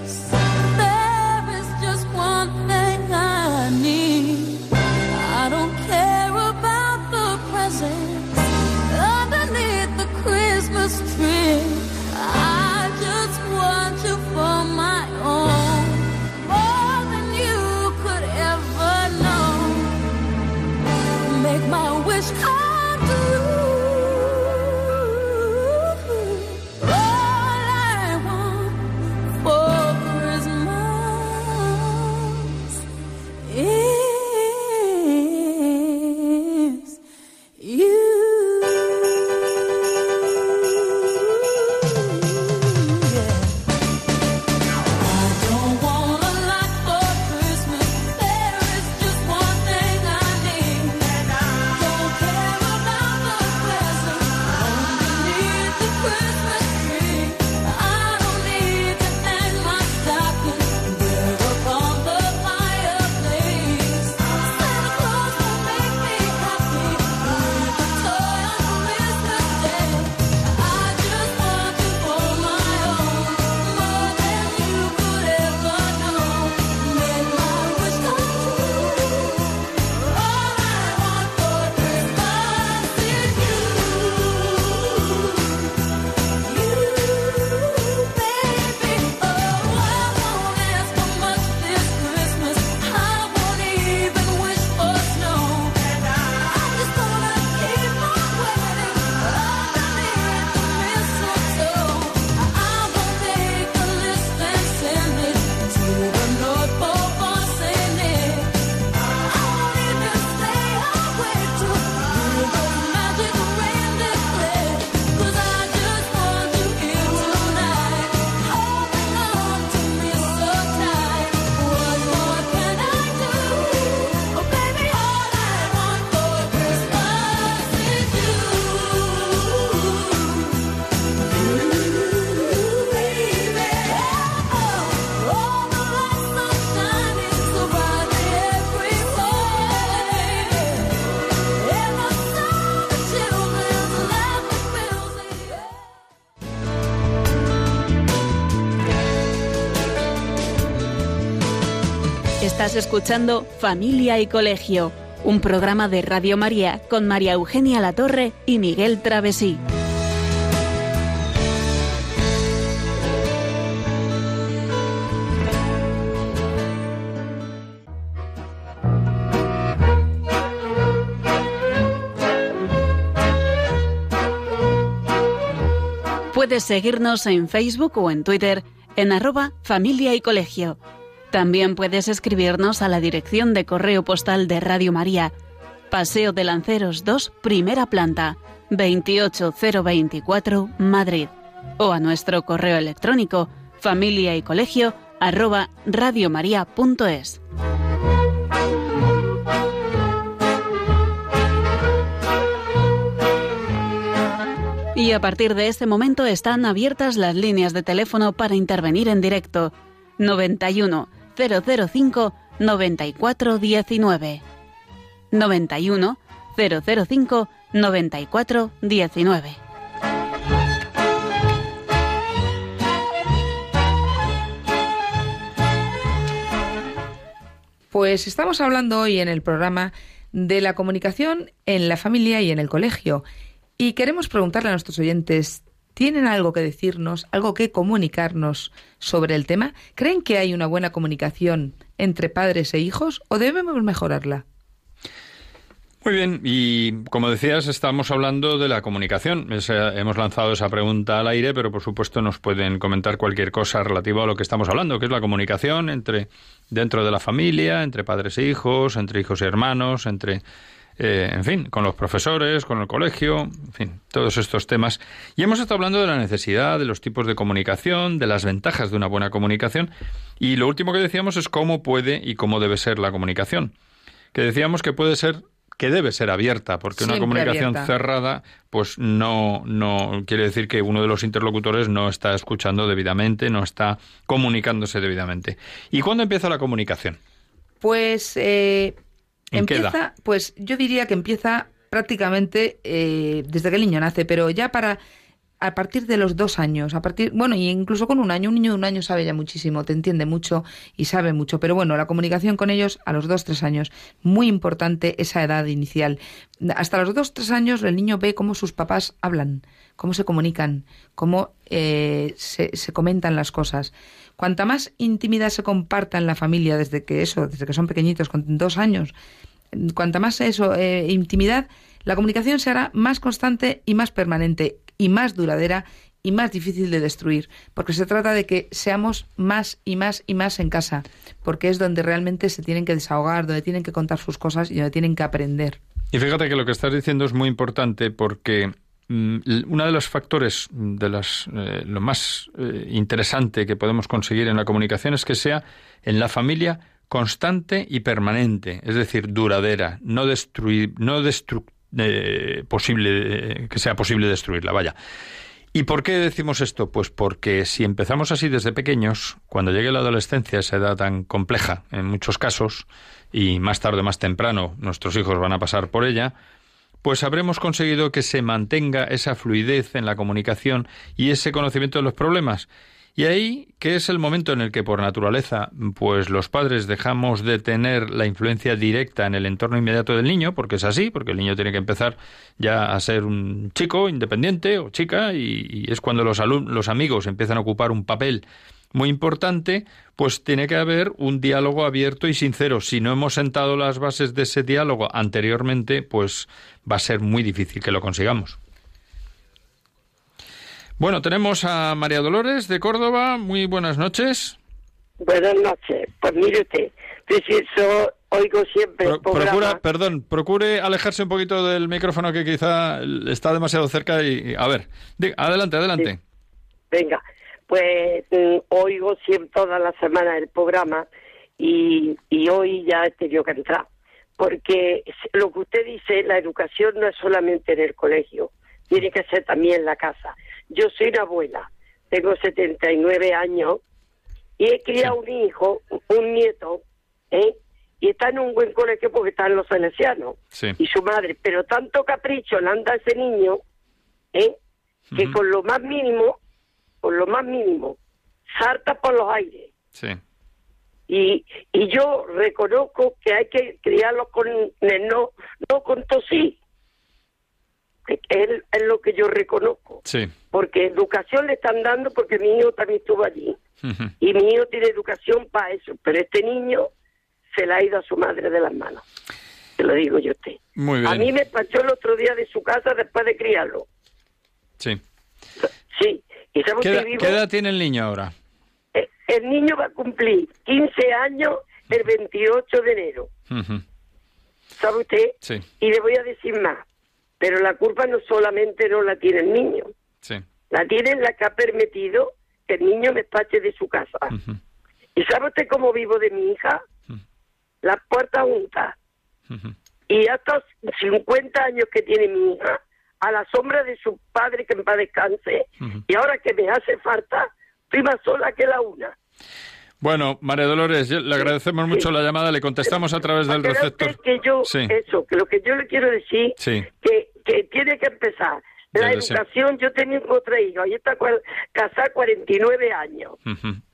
Estás escuchando Familia y Colegio, un programa de Radio María con María Eugenia Latorre y Miguel Travesí. Puedes seguirnos en Facebook o en Twitter en arroba familia y colegio. También puedes escribirnos a la dirección de correo postal de Radio María, Paseo de Lanceros 2, primera planta, 28024, Madrid, o a nuestro correo electrónico familia y arroba Y a partir de este momento están abiertas las líneas de teléfono para intervenir en directo. 91 005 9419. 91 005 9419. Pues estamos hablando hoy en el programa de la comunicación en la familia y en el colegio. Y queremos preguntarle a nuestros oyentes, ¿tienen algo que decirnos, algo que comunicarnos sobre el tema? ¿Creen que hay una buena comunicación entre padres e hijos o debemos mejorarla? Muy bien, y como decías, estamos hablando de la comunicación. hemos lanzado esa pregunta al aire, pero por supuesto nos pueden comentar cualquier cosa relativa a lo que estamos hablando, que es la comunicación entre dentro de la familia, entre padres e hijos, entre hijos y hermanos, entre eh, en fin, con los profesores, con el colegio, en fin, todos estos temas. Y hemos estado hablando de la necesidad, de los tipos de comunicación, de las ventajas de una buena comunicación. Y lo último que decíamos es cómo puede y cómo debe ser la comunicación. Que decíamos que puede ser que debe ser abierta, porque una comunicación cerrada, pues no, no quiere decir que uno de los interlocutores no está escuchando debidamente, no está comunicándose debidamente. ¿Y cuándo empieza la comunicación? Pues eh, empieza, pues yo diría que empieza prácticamente eh, desde que el niño nace, pero ya para a partir de los dos años, a partir, bueno, y incluso con un año, un niño de un año sabe ya muchísimo, te entiende mucho y sabe mucho, pero bueno, la comunicación con ellos a los dos, tres años, muy importante esa edad inicial. Hasta los dos, tres años el niño ve cómo sus papás hablan, cómo se comunican, cómo eh, se, se comentan las cosas. Cuanta más intimidad se comparta en la familia desde que eso, desde que son pequeñitos, con dos años, cuanta más eso, eh, intimidad, la comunicación se hará más constante y más permanente y más duradera y más difícil de destruir, porque se trata de que seamos más y más y más en casa, porque es donde realmente se tienen que desahogar, donde tienen que contar sus cosas y donde tienen que aprender. Y fíjate que lo que estás diciendo es muy importante porque uno de los factores de las, eh, lo más eh, interesante que podemos conseguir en la comunicación es que sea en la familia constante y permanente, es decir, duradera, no destruir, no destructiva posible, que sea posible destruirla, vaya. ¿Y por qué decimos esto? Pues porque si empezamos así desde pequeños, cuando llegue la adolescencia, esa edad tan compleja en muchos casos, y más tarde, más temprano, nuestros hijos van a pasar por ella, pues habremos conseguido que se mantenga esa fluidez en la comunicación y ese conocimiento de los problemas. Y ahí, que es el momento en el que por naturaleza, pues los padres dejamos de tener la influencia directa en el entorno inmediato del niño, porque es así, porque el niño tiene que empezar ya a ser un chico independiente o chica, y, es cuando los, los amigos empiezan a ocupar un papel muy importante, pues tiene que haber un diálogo abierto y sincero. Si no hemos sentado las bases de ese diálogo anteriormente, pues va a ser muy difícil que lo consigamos. Bueno, tenemos a María Dolores de Córdoba. Muy buenas noches. Buenas noches. Pues mire usted, preciso, oigo siempre el Procura, perdón, procure alejarse un poquito del micrófono que quizá está demasiado cerca y... A ver, adelante, adelante. Venga, pues mm, oigo siempre toda la semana el programa y, y hoy ya he tenido que entrar. Porque lo que usted dice, la educación no es solamente en el colegio, tiene que ser también en la casa. Yo soy una abuela, tengo 79 años y he criado un hijo, un nieto, ¿eh? y está en un buen colegio porque están los salesianos y su madre, pero tanto capricho le anda a ese niño, ¿eh? que con lo más mínimo, con lo más mínimo, salta por los aires. Sí. Y, y yo reconozco que hay que criarlo con no, no con tosí, es, es lo que yo reconozco. Sí. Porque educación le están dando porque mi hijo también estuvo allí. Y mi hijo tiene educación para eso. Pero este niño se la ha ido a su madre de las manos. Te lo digo yo a usted. Muy bien. A mí me pachó el otro día de su casa después de criarlo. Sí. Sí. ¿Y ¿Qué, edad, ¿Qué edad tiene el niño ahora? El, eh, el niño va a cumplir 15 años el 28 de enero. ¿Sabe usted? Sí. Y le voy a decir más. Pero la culpa no solamente no la tiene el niño. Sí. La tiene la que ha permitido que el niño me despache de su casa. ¿Y sabe usted cómo vivo de mi hija? Las puertas juntas. Y hasta 50 años que tiene mi hija, a la sombra de su padre que en paz descanse, y ahora que me hace falta, estoy más sola que la una. Bueno, María Dolores, le agradecemos mucho la llamada, le contestamos a través del receptor. Que yo, eso, que lo que yo le quiero decir, que, que tiene que empezar la educación, yo tengo otra hija, y está casada 49 años.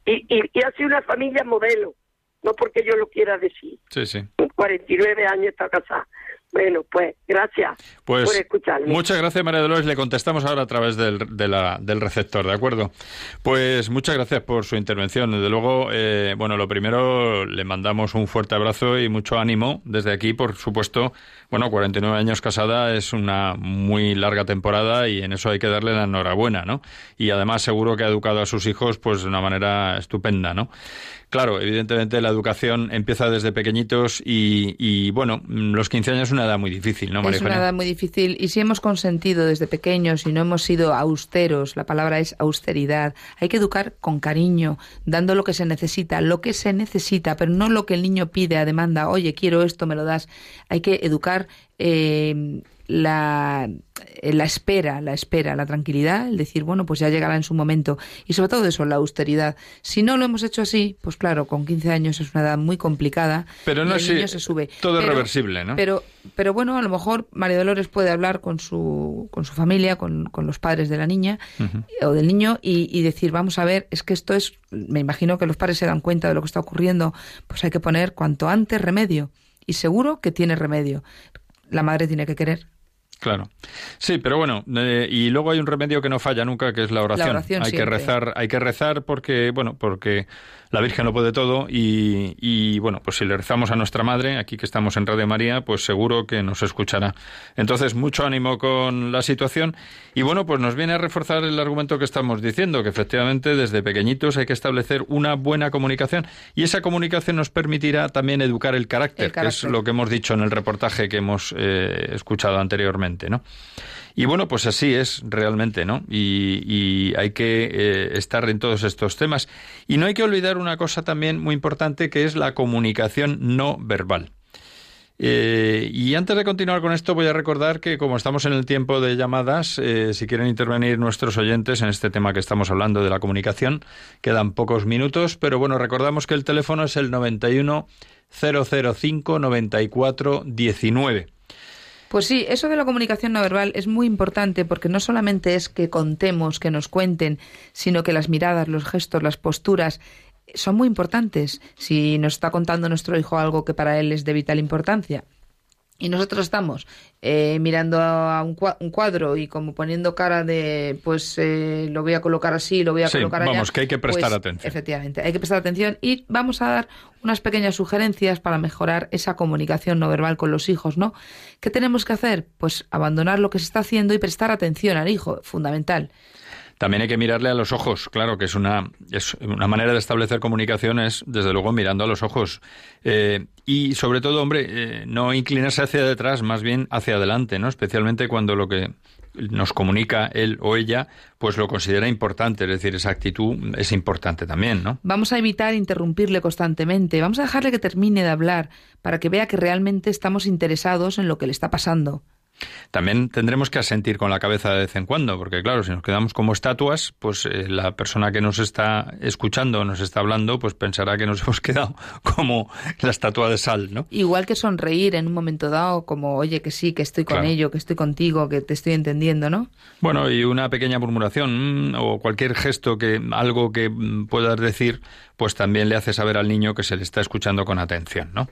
y, y, y hace una familia modelo, no porque yo lo quiera decir. Sí, sí. 49 años está casada. Bueno, pues gracias pues, por escucharme. Muchas gracias, María Dolores. Le contestamos ahora a través del, del receptor, ¿de acuerdo? Pues muchas gracias por su intervención. Desde luego, eh, bueno, lo primero, le mandamos un fuerte abrazo y mucho ánimo desde aquí, por supuesto. Bueno, 49 años casada es una muy larga temporada y en eso hay que darle la enhorabuena, ¿no? Y además seguro que ha educado a sus hijos pues de una manera estupenda, ¿no? Claro, evidentemente la educación empieza desde pequeñitos y, bueno, los 15 años es una edad muy difícil, ¿no, María Es una edad muy difícil y si hemos consentido desde pequeños y no hemos sido austeros, la palabra es austeridad, hay que educar con cariño, dando lo que se necesita, lo que se necesita, pero no lo que el niño pide a demanda, oye, quiero esto, me lo das. Hay que educar eh, la, eh, la espera, la espera, la tranquilidad, el decir, bueno, pues ya llegará en su momento. Y sobre todo eso, la austeridad. Si no lo hemos hecho así, pues claro, con 15 años es una edad muy complicada. Pero no es se sube. Todo es reversible, ¿no? Pero, pero bueno, a lo mejor María Dolores puede hablar con su, con su familia, con, con los padres de la niña o del niño y, y decir, vamos a ver, es que esto es, me imagino que los padres se dan cuenta de lo que está ocurriendo, pues hay que poner cuanto antes remedio. Y seguro que tiene remedio. La madre tiene que querer. Claro. Sí, pero bueno, eh, y luego hay un remedio que no falla nunca, que es la oración. hay que rezar, hay que rezar porque, bueno, porque la Virgen lo puede todo y, bueno, pues si le rezamos a nuestra madre, aquí que estamos en Radio María, pues seguro que nos escuchará. Entonces, mucho ánimo con la situación y bueno, pues nos viene a reforzar el argumento que estamos diciendo, que efectivamente desde pequeñitos hay que establecer una buena comunicación y esa comunicación nos permitirá también educar el carácter, que es lo que hemos dicho en el reportaje que hemos eh, escuchado anteriormente, ¿no? Y bueno, pues así es realmente, ¿no? Y, hay que eh, estar en todos estos temas. Y no hay que olvidar una cosa también muy importante que es la comunicación no verbal. Eh, y antes de continuar con esto, voy a recordar que como estamos en el tiempo de llamadas, eh, si quieren intervenir nuestros oyentes en este tema que estamos hablando de la comunicación, quedan pocos minutos, pero bueno, recordamos que el teléfono es el 91 005 94 19. Pues sí, eso de la comunicación no verbal es muy importante porque no solamente es que contemos, que nos cuenten, sino que las miradas, los gestos, las posturas son muy importantes. Si nos está contando nuestro hijo algo que para él es de vital importancia, y nosotros estamos eh, mirando a un, cuadro y como poniendo cara de, pues eh, lo voy a colocar así, lo voy a colocar allá. Vamos, que hay que prestar pues, atención. Efectivamente, hay que prestar atención y vamos a dar unas pequeñas sugerencias para mejorar esa comunicación no verbal con los hijos, ¿no? ¿Qué tenemos que hacer? Pues abandonar lo que se está haciendo y prestar atención al hijo, fundamental. También hay que mirarle a los ojos, claro, que es una, es una manera de establecer comunicaciones, desde luego mirando a los ojos. Eh, y sobre todo, hombre, eh, no inclinarse hacia detrás, más bien hacia adelante, ¿no? Especialmente cuando lo que nos comunica él o ella, pues lo considera importante, es decir, esa actitud es importante también, ¿no? Vamos a evitar interrumpirle constantemente, vamos a dejarle que termine de hablar para que vea que realmente estamos interesados en lo que le está pasando. También tendremos que asentir con la cabeza de vez en cuando, porque claro, si nos quedamos como estatuas, pues eh, la persona que nos está escuchando, nos está hablando, pues pensará que nos *laughs* hemos quedado como la estatua de sal, ¿no? Igual que sonreír en un momento dado, como, oye, que sí, que estoy con ello, que estoy contigo, que te estoy entendiendo, ¿no? Bueno, y una pequeña murmuración mm, o cualquier gesto que, algo que mm, puedas decir, pues también le hace saber al niño que se le está escuchando con atención, ¿no?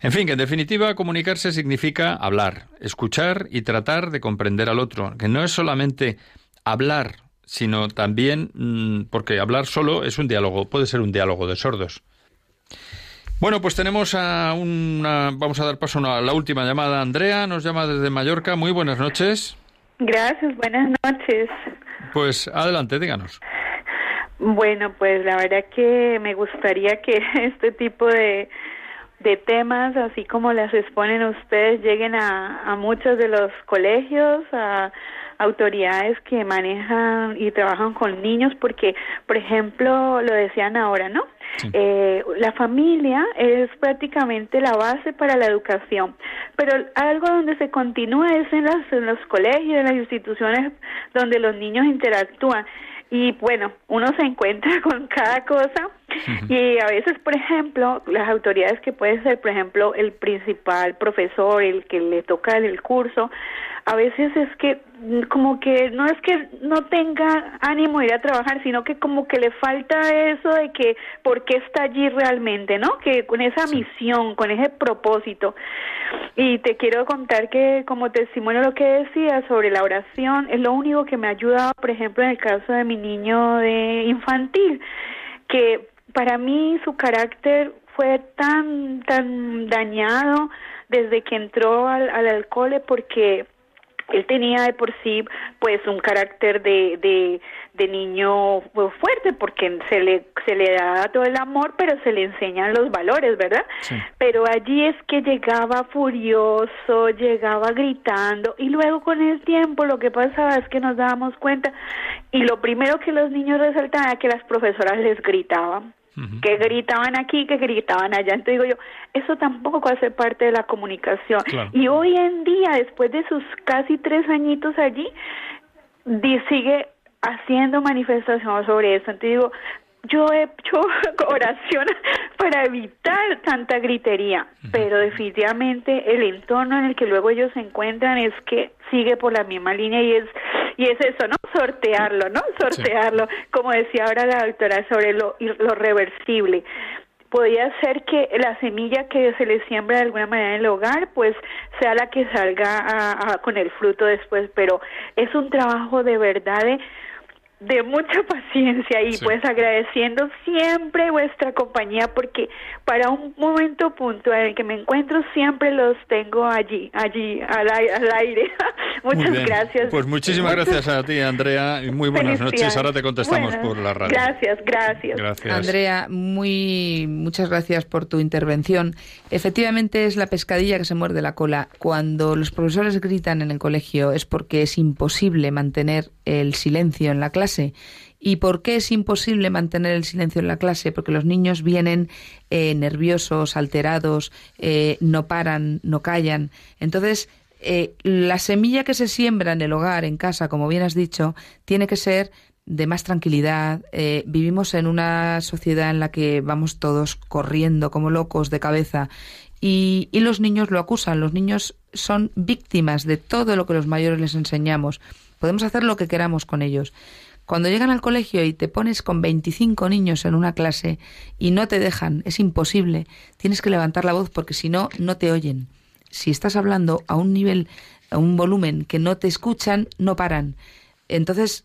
En fin, que en definitiva comunicarse significa hablar, escuchar y tratar de comprender al otro, que no es solamente hablar, sino también mm, porque hablar solo es un diálogo, puede ser un diálogo de sordos. Bueno, pues tenemos a una vamos a dar paso a la última llamada. Andrea nos llama desde Mallorca. Muy buenas noches. Gracias, buenas noches. Pues adelante, díganos. Bueno, pues la verdad que me gustaría que *laughs* este tipo de de temas, así como las exponen ustedes, lleguen a, a muchos de los colegios, a autoridades que manejan y trabajan con niños, porque, por ejemplo, lo decían ahora, ¿no? Eh, la familia es prácticamente la base para la educación, pero algo donde se continúa es en, en los colegios, en las instituciones donde los niños interactúan y bueno, uno se encuentra *laughs* con cada cosa y a veces, por ejemplo, las autoridades que pueden ser, por ejemplo, el principal profesor, el que le toca el curso, a veces es que mm, como que no es que no tenga ánimo de ir a trabajar, sino que como que le falta eso de que por qué está allí realmente, ¿no? Que con esa misión, con ese propósito. Y te quiero contar que como testimonio lo que decía sobre la oración es lo único que me ha ayudado, por ejemplo, en el caso de mi niño de infantil, que para mí su carácter fue tan tan dañado desde que entró al, al alcohol porque él tenía de por sí pues un carácter de, de, de niño pues, fuerte porque se le se le da todo el amor pero se le enseñan los valores verdad pero allí es que llegaba furioso llegaba gritando y luego con el tiempo lo que pasaba es que nos dábamos cuenta y lo primero que los niños resaltaban era que las profesoras les gritaban que gritaban aquí, que gritaban allá. Entonces digo yo, eso tampoco hace parte de la comunicación. Y hoy en día, después de sus casi tres añitos allí, sigue haciendo manifestaciones sobre eso. Entonces digo, yo he hecho *laughs* oración *laughs* para evitar tanta gritería, pero definitivamente el entorno en el que luego ellos se encuentran es que sigue por la misma línea y es y es eso, ¿no? Sortearlo, ¿no? Sortearlo, como decía ahora la doctora sobre lo, lo reversible podría ser que la semilla que se le siembra de alguna manera en el hogar, pues sea la que salga con el fruto después, pero es un trabajo de verdad de de mucha paciencia y pues agradeciendo siempre vuestra compañía porque para un momento puntual en el que me encuentro siempre los tengo allí, allí al, aire. *laughs* Muchas gracias. Pues muchísimas gracias a ti, Andrea, y muy buenas noches. Ahora te contestamos por la radio. Gracias, gracias. Gracias. Andrea, muy muchas gracias por tu intervención. Efectivamente es la pescadilla que se muerde la cola. Cuando los profesores gritan en el colegio es porque es imposible mantener el silencio en la clase ¿Y por qué es imposible mantener el silencio en la clase? Porque los niños vienen eh, nerviosos, alterados, eh, no paran, no callan. Entonces, eh, la semilla que se siembra en el hogar, en casa, como bien has dicho, tiene que ser de más tranquilidad. vivimos en una sociedad en la que vamos todos corriendo como locos de cabeza y los niños lo acusan. Los niños son víctimas de todo lo que los mayores les enseñamos. Podemos hacer lo que queramos con ellos. Cuando llegan al colegio y te pones con 25 niños en una clase y no te dejan, es imposible, tienes que levantar la voz porque si no, no te oyen. Si estás hablando a un nivel, a un volumen que no te escuchan, no paran. Entonces,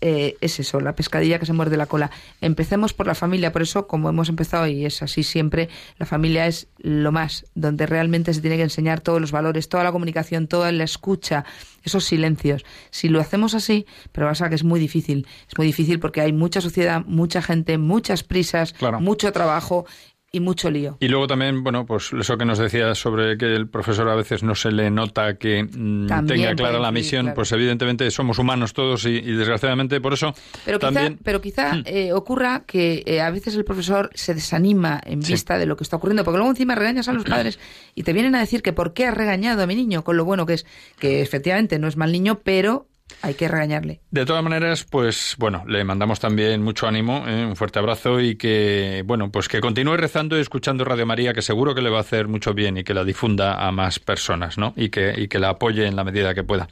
eh, es eso, la pescadilla que se muerde la cola. Empecemos por la familia, por eso, como hemos empezado y es así siempre, la familia es lo más, donde realmente se tiene que enseñar todos los valores, toda la comunicación, toda la escucha, esos silencios. Si lo hacemos así, pero pasa que es muy difícil, es muy difícil porque hay mucha sociedad, mucha gente, muchas prisas, mucho trabajo y mucho lío. Y luego también, bueno, pues eso que nos decías sobre que el profesor a veces no se le nota que mm, tenga clara la misión, pues evidentemente somos humanos todos y, desgraciadamente por eso pero también... Quizá, pero quizá mm. eh, ocurra que eh, a veces el profesor se desanima en vista de lo que está ocurriendo, porque luego encima regañas a los padres y te vienen a decir que por qué has regañado a mi niño, con lo bueno que es, que efectivamente no es mal niño, pero hay que regañarle. De todas maneras, pues bueno, le mandamos también mucho ánimo, ¿eh? un fuerte abrazo y que, bueno, pues que continúe rezando y escuchando Radio María, que seguro que le va a hacer mucho bien y que la difunda a más personas, ¿no? Y que, y que la apoye en la medida que pueda.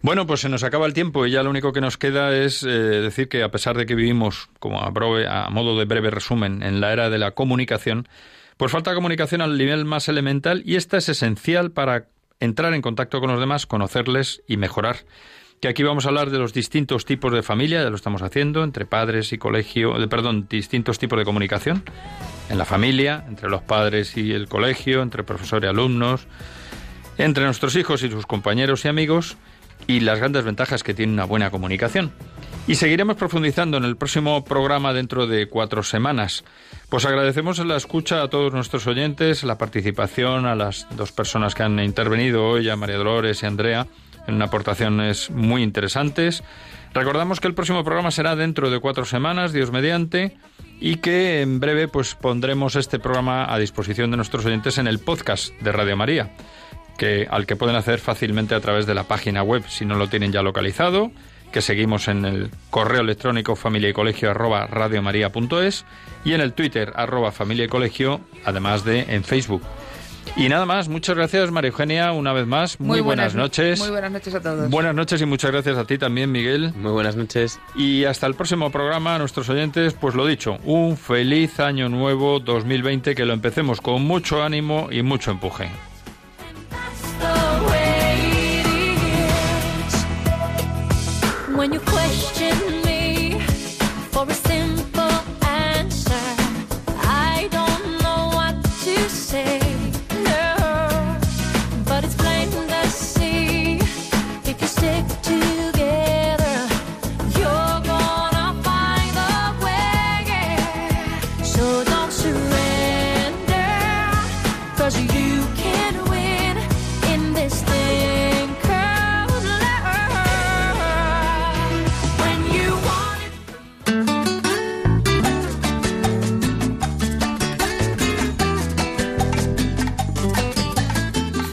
Bueno, pues se nos acaba el tiempo y ya lo único que nos queda es eh, decir que a pesar de que vivimos, como a, a modo de breve resumen, en la era de la comunicación, pues falta comunicación al nivel más elemental y esta es esencial para entrar en contacto con los demás, conocerles y mejorar que aquí vamos a hablar de los distintos tipos de familia, ya lo estamos haciendo, entre padres y colegio, de, perdón, distintos tipos de comunicación, en la familia, entre los padres y el colegio, entre profesor y alumnos, entre nuestros hijos y sus compañeros y amigos, y las grandes ventajas que tiene una buena comunicación. Y seguiremos profundizando en el próximo programa dentro de cuatro semanas. Pues agradecemos la escucha a todos nuestros oyentes, la participación a las dos personas que han intervenido hoy, a María Dolores y Andrea en aportaciones muy interesantes. Recordamos que el próximo programa será dentro de cuatro semanas, Dios mediante, y que en breve pues pondremos este programa a disposición de nuestros oyentes en el podcast de Radio María, que al que pueden hacer fácilmente a través de la página web si no lo tienen ya localizado, que seguimos en el correo electrónico familia y arroba y en el Twitter arroba familia además de en Facebook. Y nada más, muchas gracias María Eugenia, una vez más. Muy, buenas, noches. Muy buenas noches a todos. Buenas noches y muchas gracias a ti también, Miguel. Muy buenas noches. Y hasta el próximo programa, a nuestros oyentes, pues lo dicho, un feliz año nuevo 2020, que lo empecemos con mucho ánimo y mucho empuje.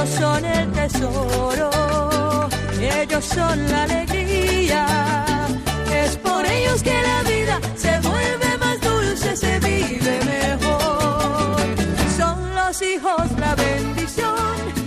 ellos son el tesoro, ellos son la alegría. Es por ellos que la vida se vuelve más dulce, se vive mejor. Son los hijos la bendición